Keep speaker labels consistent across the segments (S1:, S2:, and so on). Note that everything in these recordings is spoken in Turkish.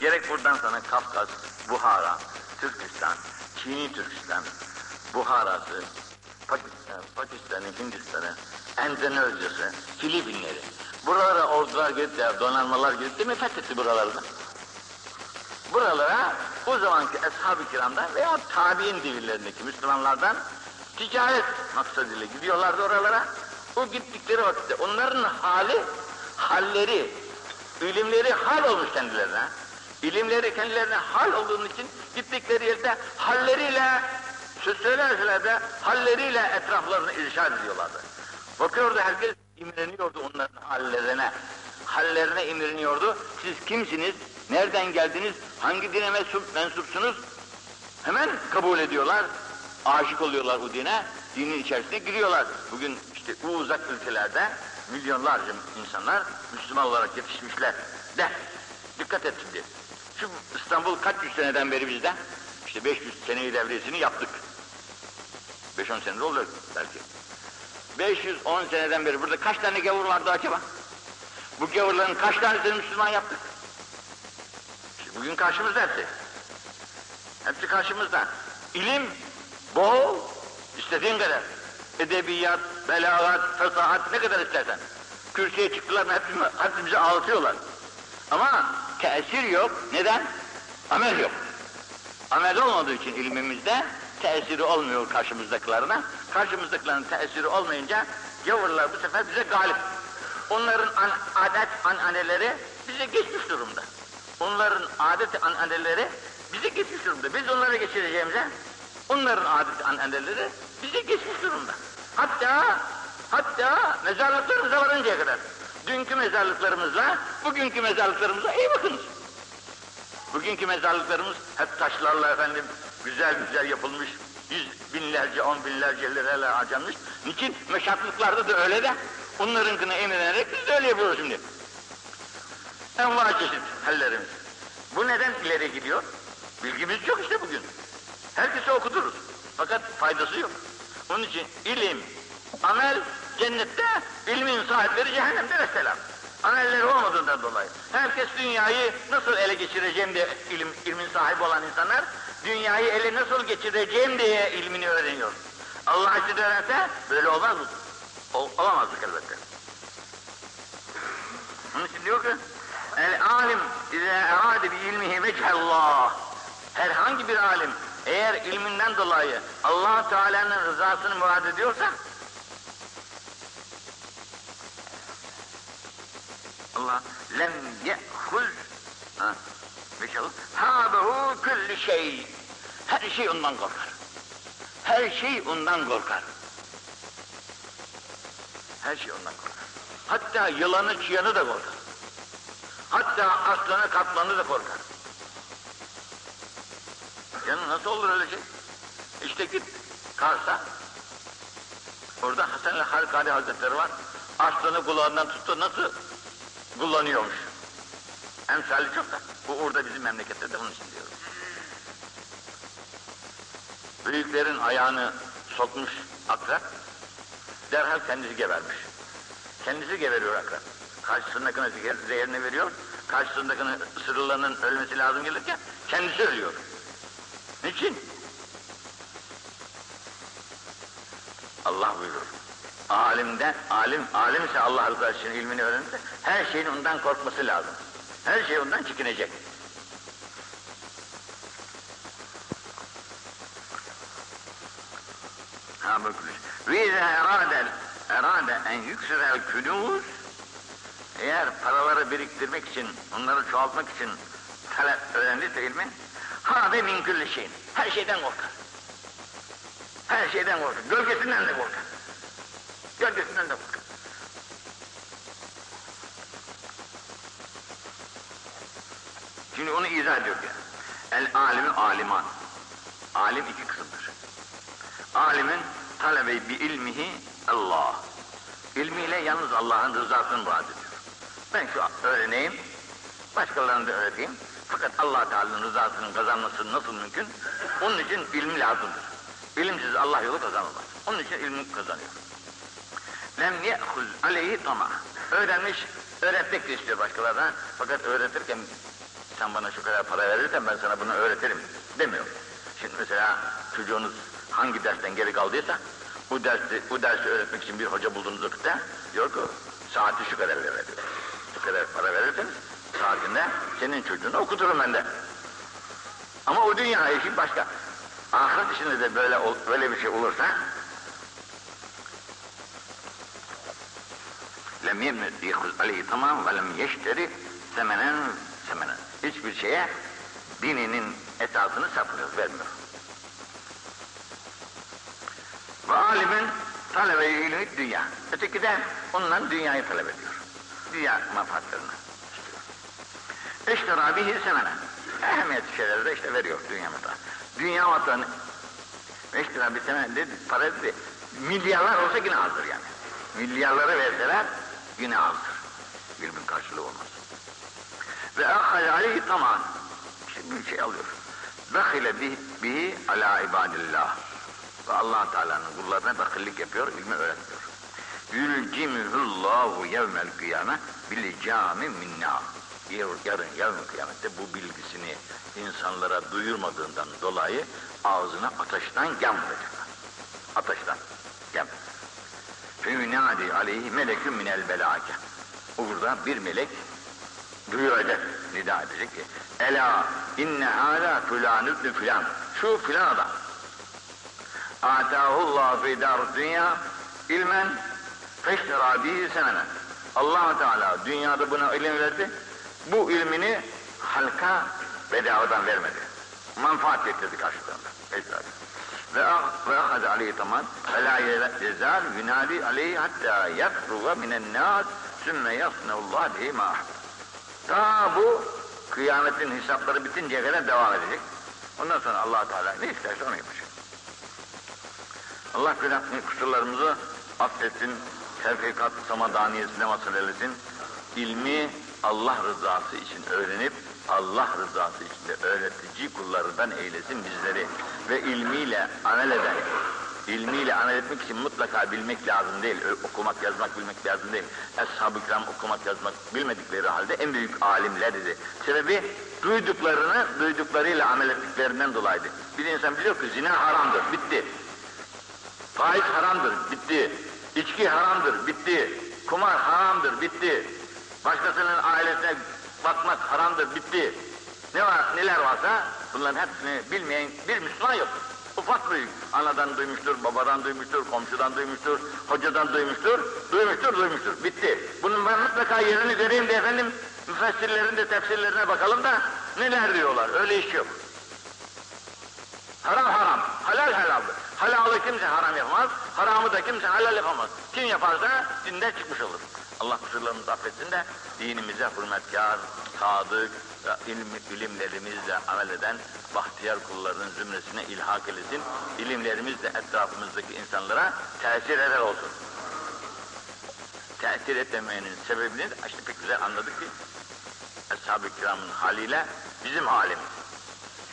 S1: Gerek buradan sana Kafkas, Buhara, Türkistan, Çin'i Türkistan, Buhara'sı, Pakistan, Pakistan'ı, Hindistan'ı, Endonezya'sı, Filipinleri. Buralara ordular gelip de donanmalar gelip de mi fethetti buraları? Buralara o zamanki ashab-ı kiramdan veya tabi'in devirlerindeki Müslümanlardan ticaret maksadıyla gidiyorlardı oralara. O gittikleri vakitte onların hali, halleri, ilimleri hal olmuş kendilerine. İlimleri kendilerine hal olduğu için gittikleri yerde halleriyle, söz söylerseler de halleriyle etraflarını irşad ediyorlardı. Bakıyordu herkes imreniyordu onların hallerine. Hallerine imreniyordu. Siz kimsiniz? Nereden geldiniz? Hangi dine mensup, mensupsunuz? Hemen kabul ediyorlar. Aşık oluyorlar o dine. Dinin içerisine giriyorlar. Bugün işte bu uzak ülkelerde milyonlarca insanlar Müslüman olarak yetişmişler. De dikkat et şimdi. Şu İstanbul kaç yüz seneden beri bizde? İşte 500 seneyi devresini yaptık. 5-10 senedir oluyor belki. 510 seneden beri burada kaç tane gavur vardı acaba? Bu gavurların kaç tanesini Müslüman yaptık? İşte bugün karşımızda hepsi. Hepsi karşımızda. İlim bol, istediğin kadar. Edebiyat, belagat, fesahat ne kadar istersen. Kürsüye çıktılar mı hepsi, hepsi bizi ağlatıyorlar. Ama tesir yok. Neden? Amel yok. Amel olmadığı için ilmimizde tesiri olmuyor karşımızdakilerine. Karşımızdakilerin tesiri olmayınca gavurlar bu sefer bize galip. Onların an, adet ananeleri bize geçmiş durumda. Onların adet ananeleri bize geçmiş durumda. Biz onlara geçireceğimize onların adet ananeleri bize geçmiş durumda. Hatta hatta mezarlıklarımıza varıncaya kadar. Dünkü mezarlıklarımızla bugünkü mezarlıklarımıza iyi bakınız. Bugünkü mezarlıklarımız hep taşlarla efendim güzel güzel yapılmış, yüz binlerce, on binlerce liralar harcanmış. Niçin? Meşaklıklarda da öyle de onlarınkını eminerek biz de öyle yapıyoruz şimdi. Enva çeşit hallerimiz. Bu neden ileri gidiyor? Bilgimiz yok işte bugün. Herkese okuduruz. Fakat faydası yok. Onun için ilim, amel cennette, ilmin sahipleri cehennemde vesselam. Amelleri olmadığından dolayı. Herkes dünyayı nasıl ele geçireceğim diye ilim, ilmin sahibi olan insanlar, dünyayı ele nasıl geçireceğim diye ilmini öğreniyor. Allah için öğrense böyle olmaz mı? Ol, olamazdık elbette. Onun için diyor ki, El alim izâ erâde bi ilmihi vechallah. Herhangi bir alim eğer ilminden dolayı allah Teala'nın rızasını murad ediyorsa Allah lem ye'huz vechallah hâbehu külli şey. Her şey ondan korkar. Her şey ondan korkar. Her şey ondan korkar. Hatta yılanı çıyanı da korkar. Hatta aslanı kaplanı da korkar. Yani nasıl olur öyle şey? İşte git Kars'a. Orada Hasan el Halkari Hazretleri var. Aslanı kulağından tuttu nasıl kullanıyormuş. Emsali çok. Bu orada bizim memlekette de onun için diyorum. Büyüklerin ayağını sokmuş akrep, derhal kendisi gebermiş. Kendisi geberiyor akrep. Karşısındakine zehirini veriyor, karşısındakine ısırılanın ölmesi lazım gelirken kendisi ölüyor. Niçin? Allah buyurur. Alimde, alim, alim ise Allah rızası için ilmini öğrenirse her şeyin ondan korkması lazım. Her şey ondan çekinecek. Ha bakmış. Ve izâ erâde, erâde en yüksirel künûz eğer paraları biriktirmek için, onları çoğaltmak için talep öğrenirse ilmi, hâbe min külli şeyin. Her şeyden korkar. Her şeyden korkar. Gölgesinden de korkar. Gölgesinden de korkar. Şimdi onu izah ediyor ya. El alimi aliman. Alim iki kısımdır. Alimin talebe bi ilmihi Allah. İlmiyle yalnız Allah'ın rızasını vaat ediyor. Ben şu öğreneyim, başkalarını da öğreteyim. Fakat allah Teala'nın rızasının kazanması nasıl mümkün? Onun için ilmi lazımdır. İlimsiz Allah yolu kazanılmaz. Onun için ilmi kazanıyor. Lem ye'huz aleyhi tama. Öğrenmiş, öğretmek de istiyor başkalarına. Fakat öğretirken sen bana şu kadar para verirsen ben sana bunu öğretirim demiyor. Şimdi mesela çocuğunuz hangi dersten geri kaldıysa bu dersi, bu dersi öğretmek için bir hoca bulduğunuz vakitte diyor ki saati şu kadar lira diyor. Şu kadar para verirseniz saatinde senin çocuğunu okuturum ben de. Ama o dünya işi başka. Ahiret işinde de böyle böyle bir şey olursa lem yemnet yehuz aleyhi tamam ve lem yeşteri semenen semenen. Hiçbir şeye dininin esasını satmıyor, vermiyor. Ve alimin talebe ilmi dünya. Öteki de ondan dünyayı talep ediyor. Dünya menfaatlerini istiyor. İşte bihi semenen. Ehemmiyetli şeyleri de işte veriyor dünya menfaatı. Dünya vatanı işte bir semenen dedi, para dedi. Milyarlar olsa yine azdır yani. Milyarları verseler yine azdır. Ilmin karşılığı olmaz. Ve ahal aleyhi tamam. Şimdi bir şey alıyor. Dakhile bihi, bihi ala ibadillah. Ve allah Teala'nın kullarına bakillik yapıyor, ilmi öğretmiyor. Yülcimühullahu yevmel kıyame bil cami minna. Yarın, yarın kıyamette bu bilgisini insanlara duyurmadığından dolayı ağzına ateşten gem vuracaklar. Ateşten gem. Feyunadi aleyhi melekün minel belâke. Burada bir melek duyuracak, nida edecek ki Ela inne hâlâ fülân übnü filan. Şu filan adam. Atâhullâhu fî dar dünya ilmen feşterâ bihi semenen. allah Teala dünyada buna ilim verdi. Bu ilmini halka bedavadan vermedi. Manfaat getirdi karşılığında. Feşterâ ve ve ahad aleyhi tamam ve la yezal yunadi aleyhi hatta yefruga minen nas sümme yasneullah bihi ma Ta bu kıyametin hesapları bitinceye kadar devam edecek. Ondan sonra allah Teala ne isterse onu yapacak. Allah günahını kusurlarımızı affetsin, tevfikat samadaniyesine mazhar eylesin. İlmi Allah rızası için öğrenip Allah rızası için de öğretici kullarından eylesin bizleri ve ilmiyle amel eden, ilmiyle amel etmek için mutlaka bilmek lazım değil, okumak yazmak bilmek lazım değil. Eshab-ı kiram okumak yazmak bilmedikleri halde en büyük alimlerdi. Sebebi duyduklarını, duyduklarıyla amel ettiklerinden dolayıydı. Bir insan biliyor ki zina haramdır, bitti. Faiz haramdır, bitti. İçki haramdır, bitti. Kumar haramdır, bitti. Başkasının ailesine bakmak haramdır, bitti. Ne var, neler varsa bunların hepsini bilmeyen bir Müslüman yok. Ufak büyük, anadan duymuştur, babadan duymuştur, komşudan duymuştur, hocadan duymuştur, duymuştur, duymuştur. Bitti. Bunun ben mutlaka yerini göreyim de efendim, müfessirlerin de tefsirlerine bakalım da neler diyorlar, öyle iş yok. Haram haram, halal helaldir. Halalı kimse haram yapamaz, haramı da kimse halal yapamaz. Kim yaparsa dinden çıkmış olur. Allah kusurlarımızı affetsin de dinimize hürmetkar, sadık, ilim, ilimlerimizle amel eden bahtiyar kullarının zümresine ilhak eylesin. İlimlerimiz de etrafımızdaki insanlara tesir eder olsun. Tesir etmemenin sebebini de işte pek güzel anladık ki Ashab-ı kiramın haliyle bizim halimiz.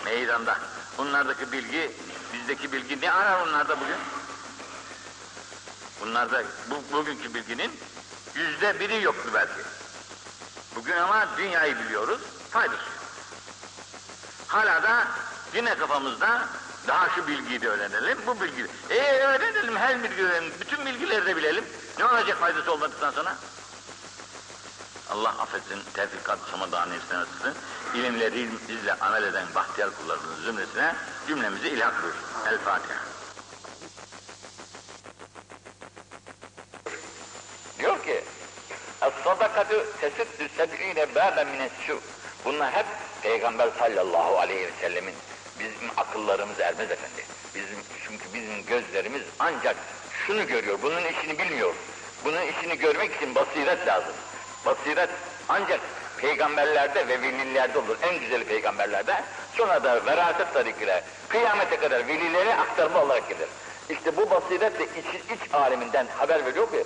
S1: Meydanda. Bunlardaki bilgi, bizdeki bilgi ne arar onlarda bugün? Bunlarda bu, bugünkü bilginin yüzde biri yoktu belki. Bugün ama dünyayı biliyoruz, faydası yok. Hala da yine kafamızda daha şu bilgiyi de öğrenelim, bu bilgiyi. E öğrenelim, her bilgi öğrenelim, bütün bilgileri de bilelim. Ne olacak faydası olmadıktan sonra? Allah affetsin, tevfikat samadani istemesin, ilimlerimizle amel eden bahtiyar kullarının zümresine cümlemizi ilhak buyursun. El Fatiha. Diyor ki, Es-sadakatü tesüddü seb'ine bâben minessu. Bunlar hep Peygamber sallallahu aleyhi ve sellemin bizim akıllarımız ermez efendi. Bizim, çünkü bizim gözlerimiz ancak şunu görüyor, bunun işini bilmiyor. Bunun işini görmek için basiret lazım. Basiret ancak peygamberlerde ve velilerde olur. En güzeli peygamberlerde. Sonra da veraset tarikiyle kıyamete kadar velilere aktarma olarak gelir. İşte bu basiret de iç, iç aleminden haber veriyor ki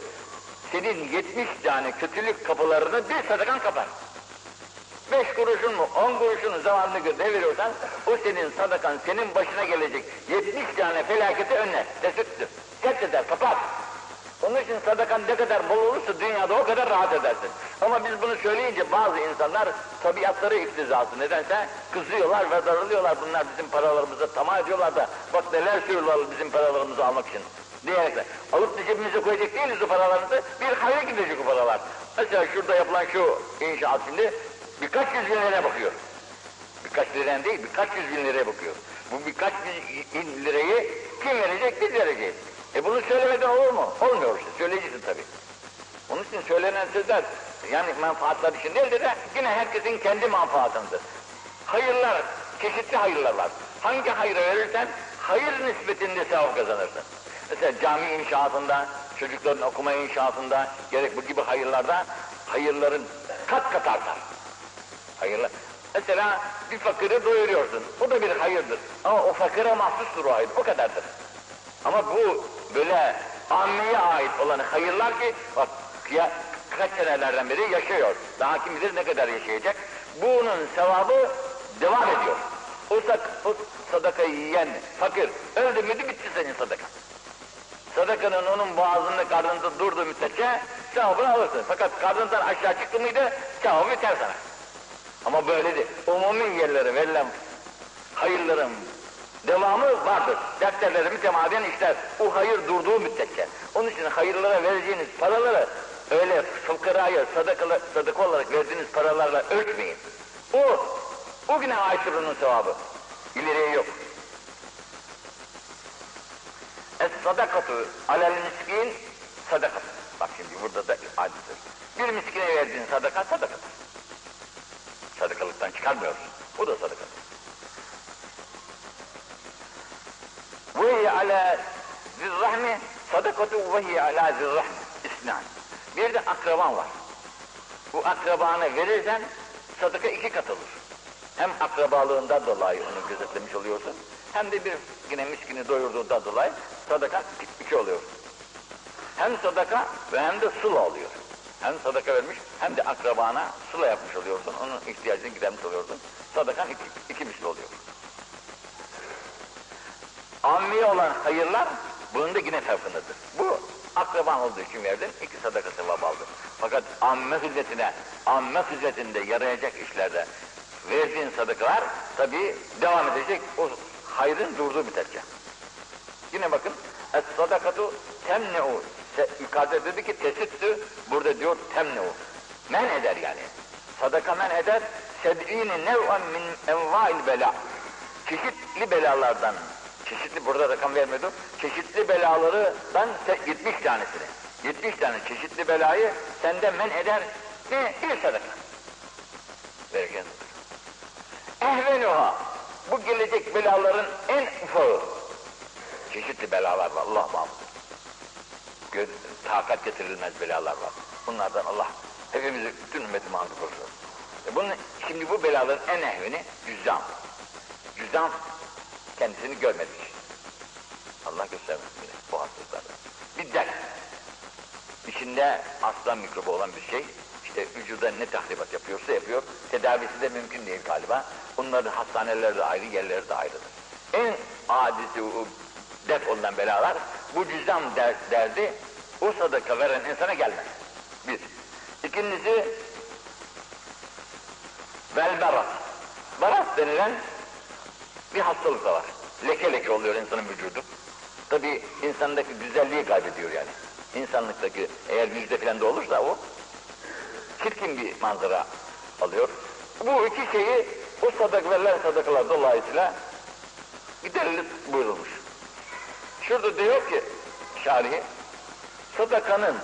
S1: senin 70 tane kötülük kapılarını bir sadakan kapar. Beş kuruşun mu, on kuruşun zamanını ne veriyorsan, o senin sadakan, senin başına gelecek 70 tane felaketi önler, tesüttür. Ket eder, kapar. Onun için sadakan ne kadar bol olursa dünyada o kadar rahat edersin. Ama biz bunu söyleyince bazı insanlar tabiatları iktizası nedense kızıyorlar ve darılıyorlar. Bunlar bizim paralarımızı tamah ediyorlar da bak neler söylüyorlar bizim paralarımızı almak için. Diyerekler. Alıp da cebimize koyacak değiliz o paralarımızı. Bir hayra gidecek o paralar. Mesela şurada yapılan şu inşaat şimdi birkaç yüz bin liraya bakıyor. Birkaç liradan değil, birkaç yüz bin liraya bakıyor. Bu birkaç bin lirayı kim verecek, biz vereceğiz. E bunu söylemeden olur mu? Olmuyor işte, söyleyeceksin tabii. Onun için söylenen sözler, yani menfaatlar için değildir de yine herkesin kendi menfaatındır. Hayırlar, çeşitli hayırlar var. Hangi hayrı verirsen, hayır nispetinde sevap kazanırsın. Mesela cami inşaatında, çocukların okuma inşaatında, gerek bu gibi hayırlarda, hayırların kat kat artar. Hayırlar. Mesela bir fakiri doyuruyorsun. Bu da bir hayırdır. Ama o fakire mahsustur o hayır. O kadardır. Ama bu böyle ammiye ait olan hayırlar ki bak ya, kaç senelerden beri yaşıyor. Daha kim bilir ne kadar yaşayacak. Bunun sevabı devam ediyor. O, sak, o sadakayı yiyen fakir öldü müydü bitti senin sadaka. Sadakanın onun boğazında karnında durduğu müddetçe sevabını alırsın. Fakat karnından aşağı çıktı mıydı sevabı biter sana. Ama böyle değil. Umumi yerlere verilen hayırların devamı vardır. Defterleri mütemadiyen işler. O hayır durduğu müddetçe. Onun için hayırlara vereceğiniz paraları öyle fıkraya sadaka, sadaka olarak verdiğiniz paralarla ölçmeyin. O, o güne ait sevabı. İleriye yok. Es sadakatu alel miskin sadakat. Bak şimdi burada da adettir. Bir miskine verdiğin sadaka sadakadır. Sadakalıktan çıkarmıyoruz. Bu da sadakadır. Ve ala zirrahmi sadakatu ve ala zirrahmi isnan. Bir de akraban var. Bu akrabana verirsen sadaka iki kat olur. Hem akrabalığından dolayı onu gözetlemiş oluyorsun. Hem de bir yine miskini doyurduğundan dolayı sadaka iki oluyor. Hem sadaka ve hem de sula oluyor. Hem sadaka vermiş hem de akrabana sula yapmış oluyorsun. Onun ihtiyacını gidermiş oluyorsun. Sadakan iki, iki misli oluyor. Ammi olan hayırlar bunun da yine farkındadır. Bu akraban olduğu için verdin, iki sadaka sevabı aldın. Fakat amme hizmetine, amme hizmetinde yarayacak işlerde verdiğin sadakalar tabi devam edecek o hayrın durduğu müddetçe. Yine bakın es sadakatu temne'u yukarıda dedi ki tesüttü burada diyor temne'u men eder yani. Sadaka men eder sed'ini nev'en min enva'il bela çeşitli belalardan çeşitli burada rakam vermiyordu. Çeşitli belalarından 70 tanesini. 70 tane çeşitli belayı senden men eder ne? Bir sadaka. Verirken. Ehvenuha. Bu gelecek belaların en ufağı. Çeşitli belalar var. Allah mahmud. Gö takat getirilmez belalar var. Bunlardan Allah hepimizi bütün ümmeti mahmud korusun. E bunun, şimdi bu belaların en ehveni cüzdan. Cüzdan kendisini görmedik. Allah göstermesin bu hastalıklarda. Bir dert. İçinde aslan mikrobu olan bir şey, işte vücuda ne tahribat yapıyorsa yapıyor, tedavisi de mümkün değil galiba. Bunların hastaneleri de ayrı, yerleri de ayrıdır. En adisi def olunan belalar, bu cüzdan der, derdi, o sadaka veren insana gelmez. Bir. İkincisi, vel barat. Barat denilen bir hastalık da var. Leke leke oluyor insanın vücudu. Tabi insandaki güzelliği kaybediyor yani. İnsanlıktaki eğer yüzde falan da olursa o çirkin bir manzara alıyor. Bu iki şeyi o sadak verilen sadakalar dolayısıyla giderilip buyurulmuş. Şurada diyor ki şarihi sadakanın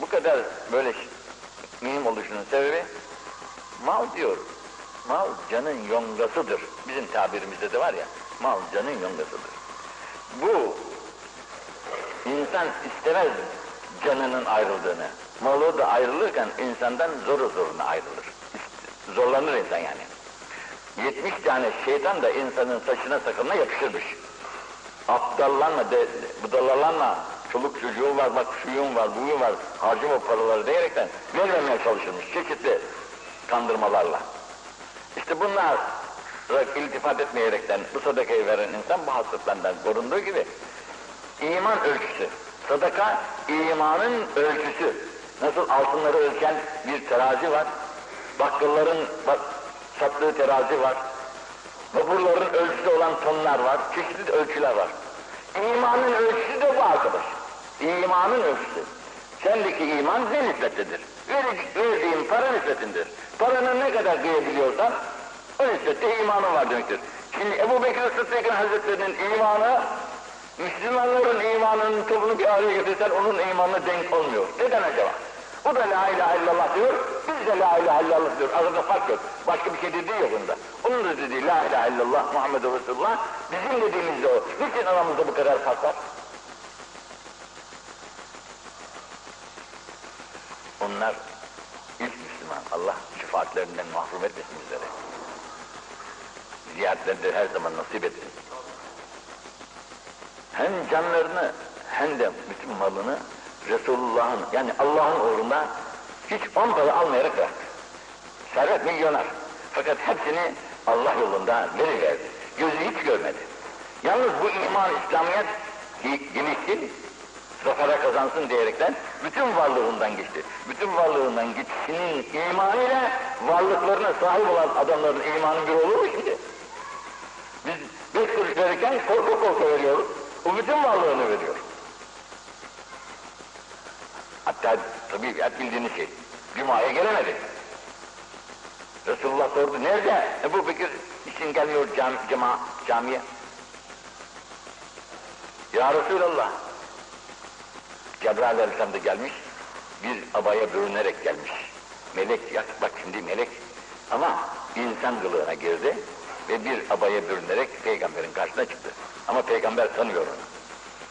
S1: bu kadar böyle mühim oluşunun sebebi mal diyor mal canın yongasıdır. Bizim tabirimizde de var ya, mal canın yongasıdır. Bu, insan istemez canının ayrıldığını. Malı da ayrılırken insandan zoru zoruna ayrılır. Zorlanır insan yani. 70 tane şeytan da insanın saçına sakalına yapışırmış. Aptallanma, de, budalalanma, çoluk çocuğun var, bak şuyun var, buyun var, harcama paraları diyerekten vermemeye çalışılmış çeşitli kandırmalarla. İşte bunlar iltifat etmeyerekten bu sadakayı veren insan bu hastalıklardan korunduğu gibi iman ölçüsü, Sadaka imanın ölçüsü. Nasıl altınları ölçen bir terazi var. Bakkalların bak, sattığı terazi var. Vapurların ölçüsü olan tonlar var. Çeşitli ölçüler var. İmanın ölçüsü de bu arkadaş. İmanın ölçüsü. Sendeki iman ne nispettedir? Verdiğin para nispetindir. Paranın ne kadar kıyabiliyorsan o nispette imanın var demektir. Şimdi Ebu Bekir Sıddık'ın Hazretleri'nin imanı Müslümanların imanının topunu bir araya getirsen onun imanına denk olmuyor. Neden acaba? O da la ilahe illallah diyor, biz de la ilahe illallah diyor. Arada fark yok. Başka bir şey dediği yok bunda. Onun da dediği la ilahe illallah Muhammedur Resulullah, bizim dediğimiz de o. Niçin aramızda bu kadar fark var? Onlar ilk Müslüman. Allah şefaatlerinden mahrum etmesin bizleri. Ziyaretlerini her zaman nasip etsin. Hem canlarını hem de bütün malını Resulullah'ın yani Allah'ın uğrunda hiç on para almayarak bıraktı. Servet milyoner. Fakat hepsini Allah yolunda veriverdi. Gözü hiç görmedi. Yalnız bu iman, İslamiyet gelişsin, zafere kazansın diyerekten bütün varlığından geçti. Bütün varlığından gitişinin imanıyla varlıklarına sahip olan adamların imanı bir olur mu şimdi? Biz beş kuruş verirken korku korku veriyoruz. O bütün varlığını veriyor. Hatta tabii hep bildiğiniz şey. Cuma'ya gelemedi. Resulullah sordu, nerede? Ebu Bekir için gelmiyor cam, cama, camiye. Ya Resulallah, Cebrail Aleyhisselam da gelmiş, bir abaya bürünerek gelmiş. Melek, ya bak şimdi melek ama insan kılığına girdi ve bir abaya bürünerek peygamberin karşısına çıktı. Ama peygamber tanıyor onu.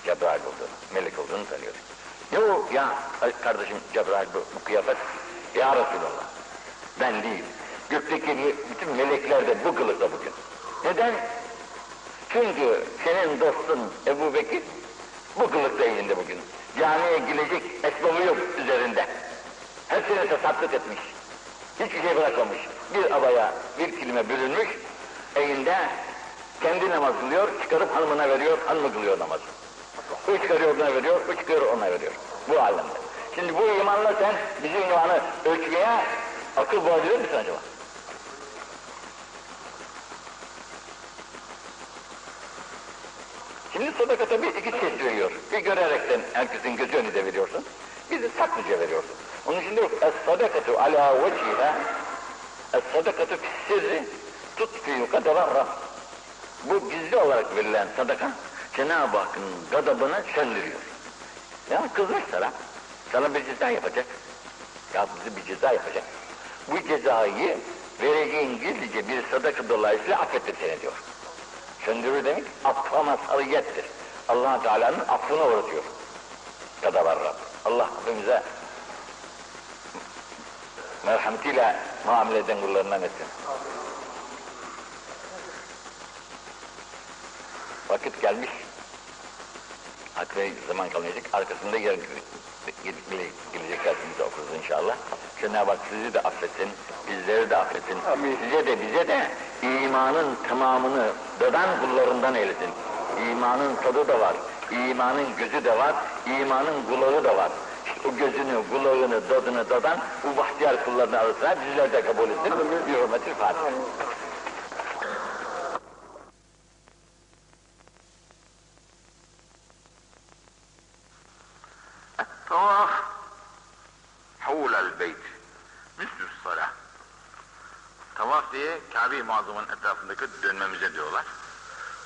S1: Cebrail olduğunu, melek olduğunu tanıyor. O ya kardeşim Cebrail bu, bu kıyafet? Ya Resulallah, ben değil. Gökteki bütün melekler de bu kılıkta bugün. Neden? Çünkü senin dostun Ebu Bekir bu kılıkta elinde bugün. Camiye girecek esbabı yok üzerinde. Hepsini tasadduk etmiş. Hiçbir şey bırakmamış. Bir abaya bir kelime bürünmüş, elinde kendi namaz kılıyor, çıkarıp hanımına veriyor, hanımı kılıyor namazı. O çıkarıyor ona veriyor, o çıkıyor ona veriyor. Bu alemde. Şimdi bu imanla sen bizim imanı ölçmeye akıl bulabilir misin acaba? Şimdi sadaka tabii iki çeşit veriyor. Bir görerekten herkesin göz önünde veriyorsun. Bir de saklıca veriyorsun. Onun için diyor es-sadakatu ala veciha es-sadakatu sirri tutfiyu kadararra. Bu gizli olarak verilen sadaka Cenab-ı Hakk'ın gadabını söndürüyor. Ya kızmış sana. Sana bir ceza yapacak. Ya bizi bir ceza yapacak. Bu cezayı vereceğin gizlice bir sadaka dolayısıyla affettir seni diyor. Söndürür demek affa mazhariyettir. allah Teala'nın affına uğratıyor. Kada var Rab. Allah hepimize merhametiyle muamele eden kullarından etsin. Vakit gelmiş. Akre zaman kalmayacak. Arkasında yarın gelecek dersimizi okuruz inşallah. Cenab-ı Hak sizi de affetsin, bizleri de affetsin. Amin. Size de bize de imanın tamamını dadan kullarından eylesin. İmanın tadı da var, imanın gözü de var, imanın kulağı da var. İşte o gözünü, kulağını, dadını dadan bu bahtiyar kullarını arasına bizler de kabul etsin. Bir hürmetil Fatiha.
S2: Kabe-i Muazzama'nın etrafındaki dönmemize diyorlar.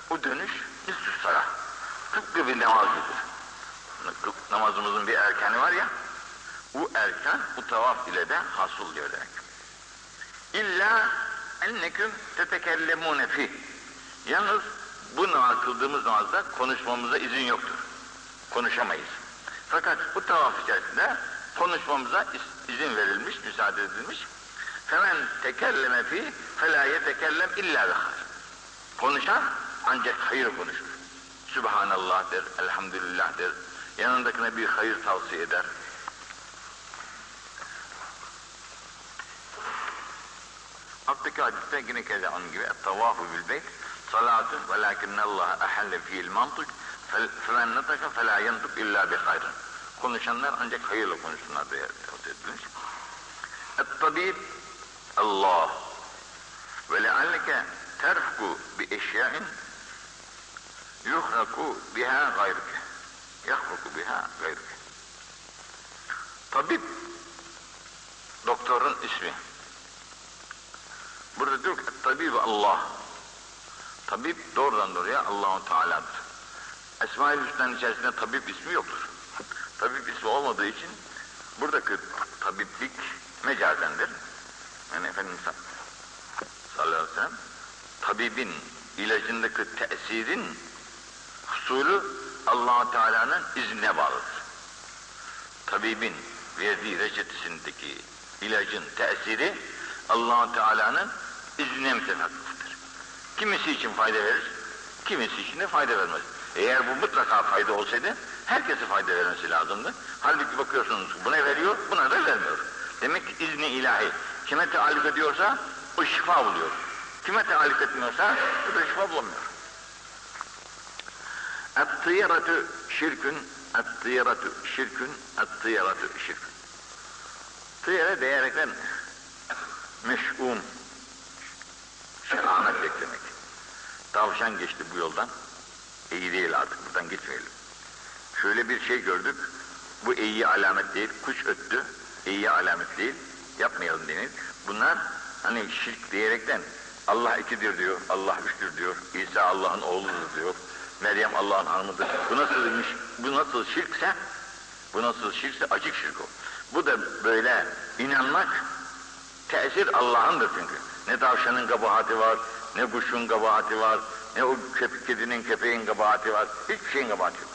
S2: Bu dönüş salah. Tıpkı bir namaz gibidir. Namazımızın bir erkeni var ya, bu erken bu tavaf ile de hasıl demek. İlla enneküm tetekellemune fi. Yalnız bu namaz kıldığımız namazda konuşmamıza izin yoktur. Konuşamayız. Fakat bu tavaf içerisinde konuşmamıza izin verilmiş, müsaade edilmiş. Femen tekelleme fi felâ yetekellem illâ behar. Konuşan ancak hayır konuşur. Sübhanallah der, elhamdülillah der. Yanındakine bir hayır tavsiye eder. Alttaki hadiste yine keza onun gibi. Tavafu bil beyt salatun velakinnallaha ahalle fiil mantık femen nataka felâ yantık illâ bi hayrın. Konuşanlar ancak hayırla konuşsunlar diye tavsiye edilmiş. Et-tabib Allah. Ve lealleke terfku bi eşyain yuhraku biha gayrike. Yahruku biha gayrike. Tabip doktorun ismi. Burada diyor ki tabib Allah. Tabip doğrudan doğruya Allahu Teala'dır. Esma-i Hüsna'nın içerisinde tabip ismi yoktur. Tabip ismi olmadığı için buradaki tabiplik mecazendir. Yani Efendimiz sallallahu aleyhi ve sellem tabibin ilacındaki tesirin husulü allah Teala'nın iznine bağlıdır. Tabibin verdiği reçetesindeki ilacın tesiri allah Teala'nın iznine mütefakkıftır. Kimisi için fayda verir, kimisi için de fayda vermez. Eğer bu mutlaka fayda olsaydı herkese fayda vermesi lazımdı. Halbuki bakıyorsunuz buna veriyor, buna da vermiyor. Demek ki izni ilahi. Kime teallük ediyorsa o şifa buluyor. Kime teallük etmiyorsa o da şifa bulamıyor. Et-tıyaratu şirkün, et-tıyaratu şirkün, et-tıyaratu şirkün. Tıyara diyerekten meş'um, şehamet beklemek. Tavşan geçti bu yoldan, iyi değil artık buradan gitmeyelim. Şöyle bir şey gördük, bu iyi alamet değil, kuş öttü, iyi alamet değil, yapmayalım denir. Bunlar hani şirk diyerekten Allah ikidir diyor, Allah üçtür diyor, İsa Allah'ın oğludur diyor, Meryem Allah'ın hanımıdır. Bu nasılmış, bu nasıl şirkse, bu nasıl şirkse açık şirk o. Bu da böyle inanmak, tesir Allah'ındır çünkü. Ne tavşanın kabahati var, ne kuşun kabahati var, ne o köpek, kedinin köpeğin kabahati var, hiçbir şeyin kabahati yok.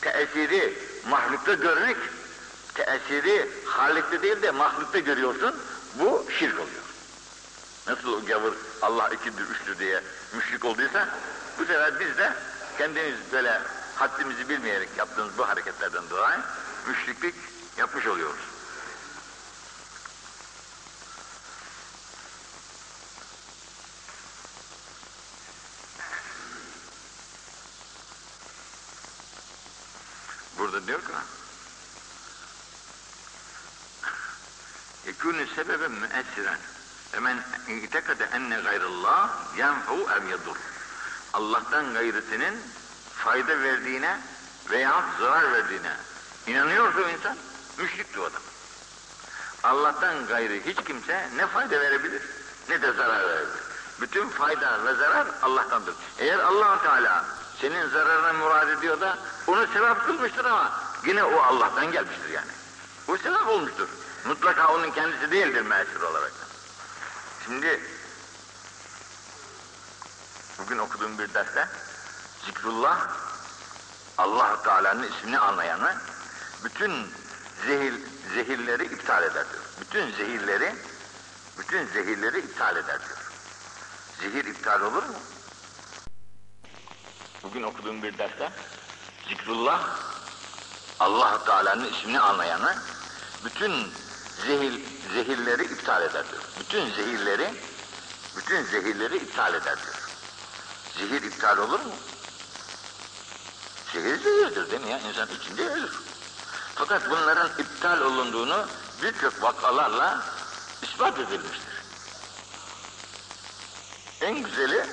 S2: Tesiri mahlukta görmek, tesiri halikte değil de mahlukta görüyorsun, bu şirk oluyor. Nasıl o gavur Allah ikidir, üçtür diye müşrik olduysa, bu sefer biz de kendimiz böyle haddimizi bilmeyerek yaptığımız bu hareketlerden dolayı müşriklik yapmış oluyoruz. Burada diyor ki yekûnü sebeben müessiren. Emen itekade enne gayrullah yenfe'u ev yadur. Allah'tan gayrısının fayda verdiğine veya zarar verdiğine inanıyorsa o insan müşriktir o adam. Allah'tan gayrı hiç kimse ne fayda verebilir ne de zarar verebilir. Bütün fayda ve zarar Allah'tandır. Eğer allah Teala senin zararına murad ediyor da onu sevap kılmıştır ama yine o Allah'tan gelmiştir yani. Bu sevap olmuştur. Mutlaka onun kendisi değildir meşhur olarak. Şimdi bugün okuduğum bir derste zikrullah allah Teala'nın ismini anlayanı bütün zehir, zehirleri iptal eder diyor. Bütün zehirleri bütün zehirleri iptal eder diyor. Zehir iptal olur mu? Bugün okuduğum bir derste zikrullah allah Teala'nın ismini anlayanı bütün zehir, zehirleri iptal eder. Bütün zehirleri bütün zehirleri iptal eder. Zehir iptal olur mu? Zehir zehirdir değil mi ya? İnsan içinde ölür. Fakat bunların iptal olunduğunu birçok vakalarla ispat edilmiştir. En güzeli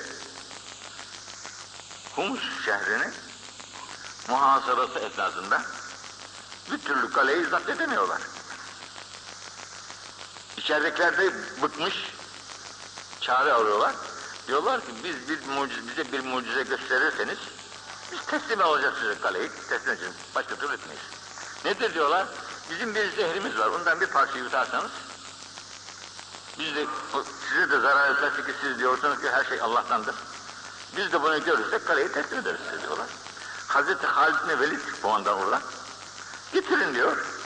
S2: Humus şehrinin muhasarası esnasında bir türlü kaleyi zapt edemiyorlar. İçeridekiler de bıkmış, çare arıyorlar. Diyorlar ki biz bir mucize, bize bir mucize gösterirseniz biz teslim alacağız size kaleyi, teslim edeceğiz. Başka türlü etmeyiz. Nedir diyorlar? Bizim bir zehrimiz var, ondan bir parça yutarsanız biz de, size de zarar etmez çünkü siz diyorsunuz ki her şey Allah'tandır. Biz de bunu görürsek kaleyi teslim ederiz size diyorlar. Hazreti Halid bin Velid bu andan oradan. Getirin diyor.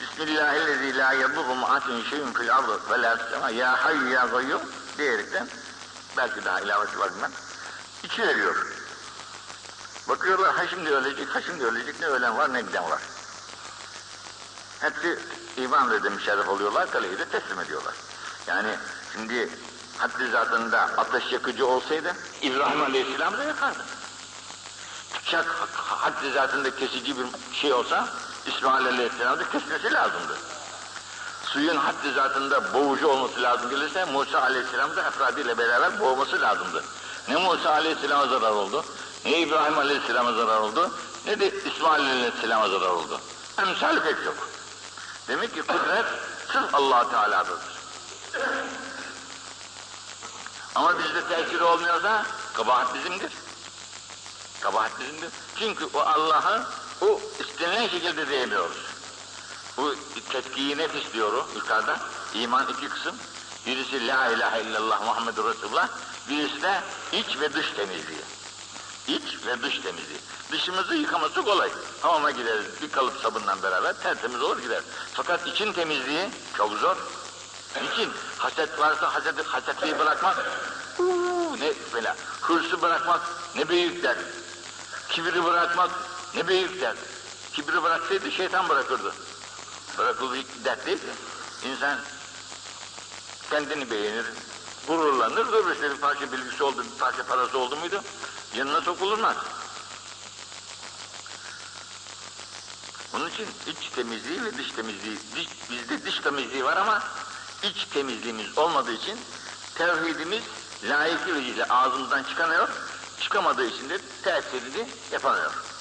S2: Bismillahirrahmanirrahim. La yadurru ma'atin şeyin fil ardı ve la sema ya hayy ya gayyum diyerekten belki daha ilavesi var bilmem. İçi veriyor. Bakıyorlar ha şimdi ölecek, ha şimdi ölecek ne ölen var ne giden var. Hepsi iman ve müşerref oluyorlar, kaleyi de teslim ediyorlar. Yani şimdi haddi zatında ateş yakıcı olsaydı İbrahim Aleyhisselam da yakardı.
S1: bıçak haddi zatında kesici bir şey olsa İsmail Aleyhisselam'da kesmesi lazımdı. Suyun haddi zatında boğucu olması lazım gelirse Musa Aleyhisselam'da efradiyle beraber boğması lazımdı. Ne Musa Aleyhisselam'a zarar oldu, ne İbrahim Aleyhisselam'a zarar oldu, ne de İsmail Aleyhisselam'a zarar oldu. Emsal pek yok. Demek ki kudret sırf allah Teala'dadır. Ama bizde tesir olmuyorsa kabahat bizimdir. Kabahat bizimdir. Çünkü o Allah'ı o istenilen şekilde diyemiyoruz. Bu tetkiyi nefis diyor yukarıda. İman iki kısım. Birisi La ilahe illallah Muhammedur Resulullah. Birisi de iç ve dış temizliği. İç ve dış temizliği. Dışımızı yıkaması kolay. Hamama gideriz bir kalıp sabunla beraber tertemiz olur gider. Fakat için temizliği çok zor. İçin haset varsa haseti, hasetliği bırakmak uuu, ne böyle hırsı bırakmak ne büyük dert. Kibri bırakmak ne büyük dert. Kibri bıraksaydı şeytan bırakırdı. Bırakıldığı dert değil ki. İnsan kendini beğenir, gururlanır, durur işte bir parça bilgisi oldu, bir parça parası oldu muydu, yanına sokulmaz. Onun için iç temizliği ve dış temizliği, dış, bizde dış temizliği var ama iç temizliğimiz olmadığı için tevhidimiz layıkıyla ağzımızdan çıkamıyor, çıkamadığı için de tesirini yapamıyor.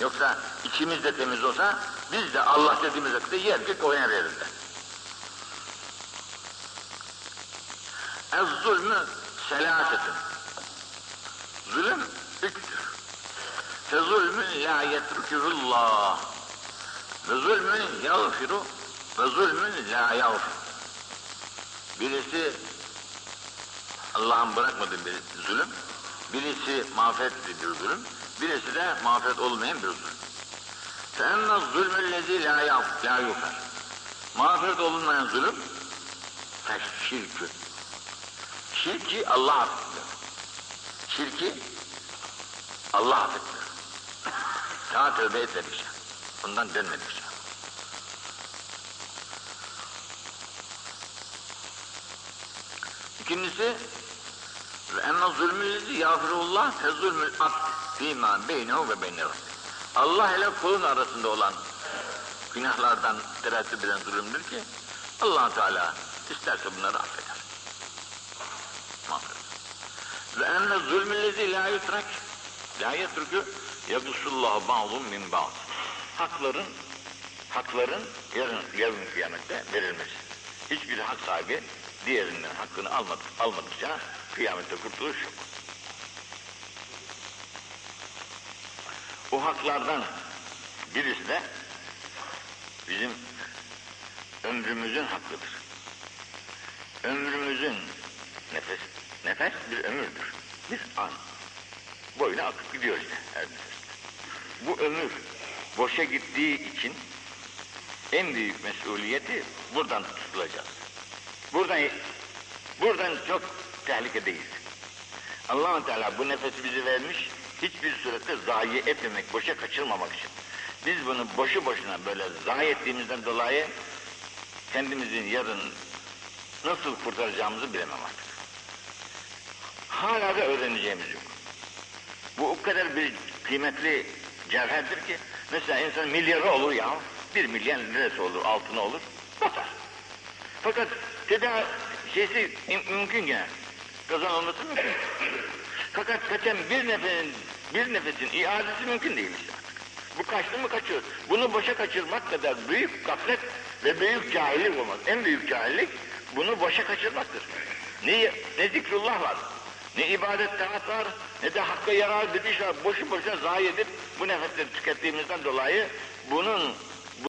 S1: Yoksa içimiz de temiz olsa biz de Allah dediğimiz vakitte yer gök oynar yerinde. Ez zulmü selasetin. Zulüm üçtür. Fe zulmün la yetrükürullah. Ve zulmün yağfiru ve zulmün la yağfir. Birisi Allah'ın bırakmadığı bir zulüm, birisi mağfiret bir zulüm, birisi de mağfiret olmayan bir zulüm. فَاَنَّ الظُّلْمُ الَّذ۪ي لَا يُغْفَرْ Mağfiret olunmayan zulüm, feşşirkü. Şirki Allah affetmiyor. Şirki Allah affetmiyor. Daha tövbe etmedikçe, bundan dönmedikçe. İkincisi, ve enne zulmüllezi yağfirullah fe zulmül abd fîmâ beynehu ve beyne Allah ile kulun arasında olan günahlardan tereddüt eden zulümdür ki allah Teala isterse bunları affeder. Affeder. Ve enne zulmüllezi la yutrak la yetruku yagussullahu ba'dun min ba'd. Hakların hakların yarın, yarın kıyamette verilmesi. Hiçbir hak sahibi diğerinden hakkını almadık, almadıkça kıyamette kurtuluş yok. O haklardan birisi de bizim ömrümüzün hakkıdır. Ömrümüzün nefes, nefes bir ömürdür. Bir an. Boyuna akıp gidiyor işte her nefeste. Bu ömür boşa gittiği için en büyük mesuliyeti buradan tutulacağız. Buradan buradan çok tehlikedeyiz. allah Teala bu nefesi bize vermiş, hiçbir surette zayi etmemek, boşa kaçırmamak için. Biz bunu boşu boşuna böyle zayi ettiğimizden dolayı kendimizin yarın nasıl kurtaracağımızı bilemem artık. Hala da öğreneceğimiz yok. Bu o kadar bir kıymetli cevherdir ki mesela insan milyarı olur ya bir milyar lirası olur, altını olur, batar. Fakat tedavi şeysi mümkün gene. Kazanılması mümkün. Fakat kaçan bir nefesin, bir nefesin iadesi mümkün değil işte artık. Bu kaçtı mı kaçıyor. Bunu boşa kaçırmak kadar büyük gaflet ve büyük cahillik olmaz. En büyük cahillik bunu boşa kaçırmaktır. Ne, ne zikrullah var, ne ibadet taat var, ne de hakka yarar bir iş var. Boşu boşuna zayi edip bu nefesleri tükettiğimizden dolayı bunun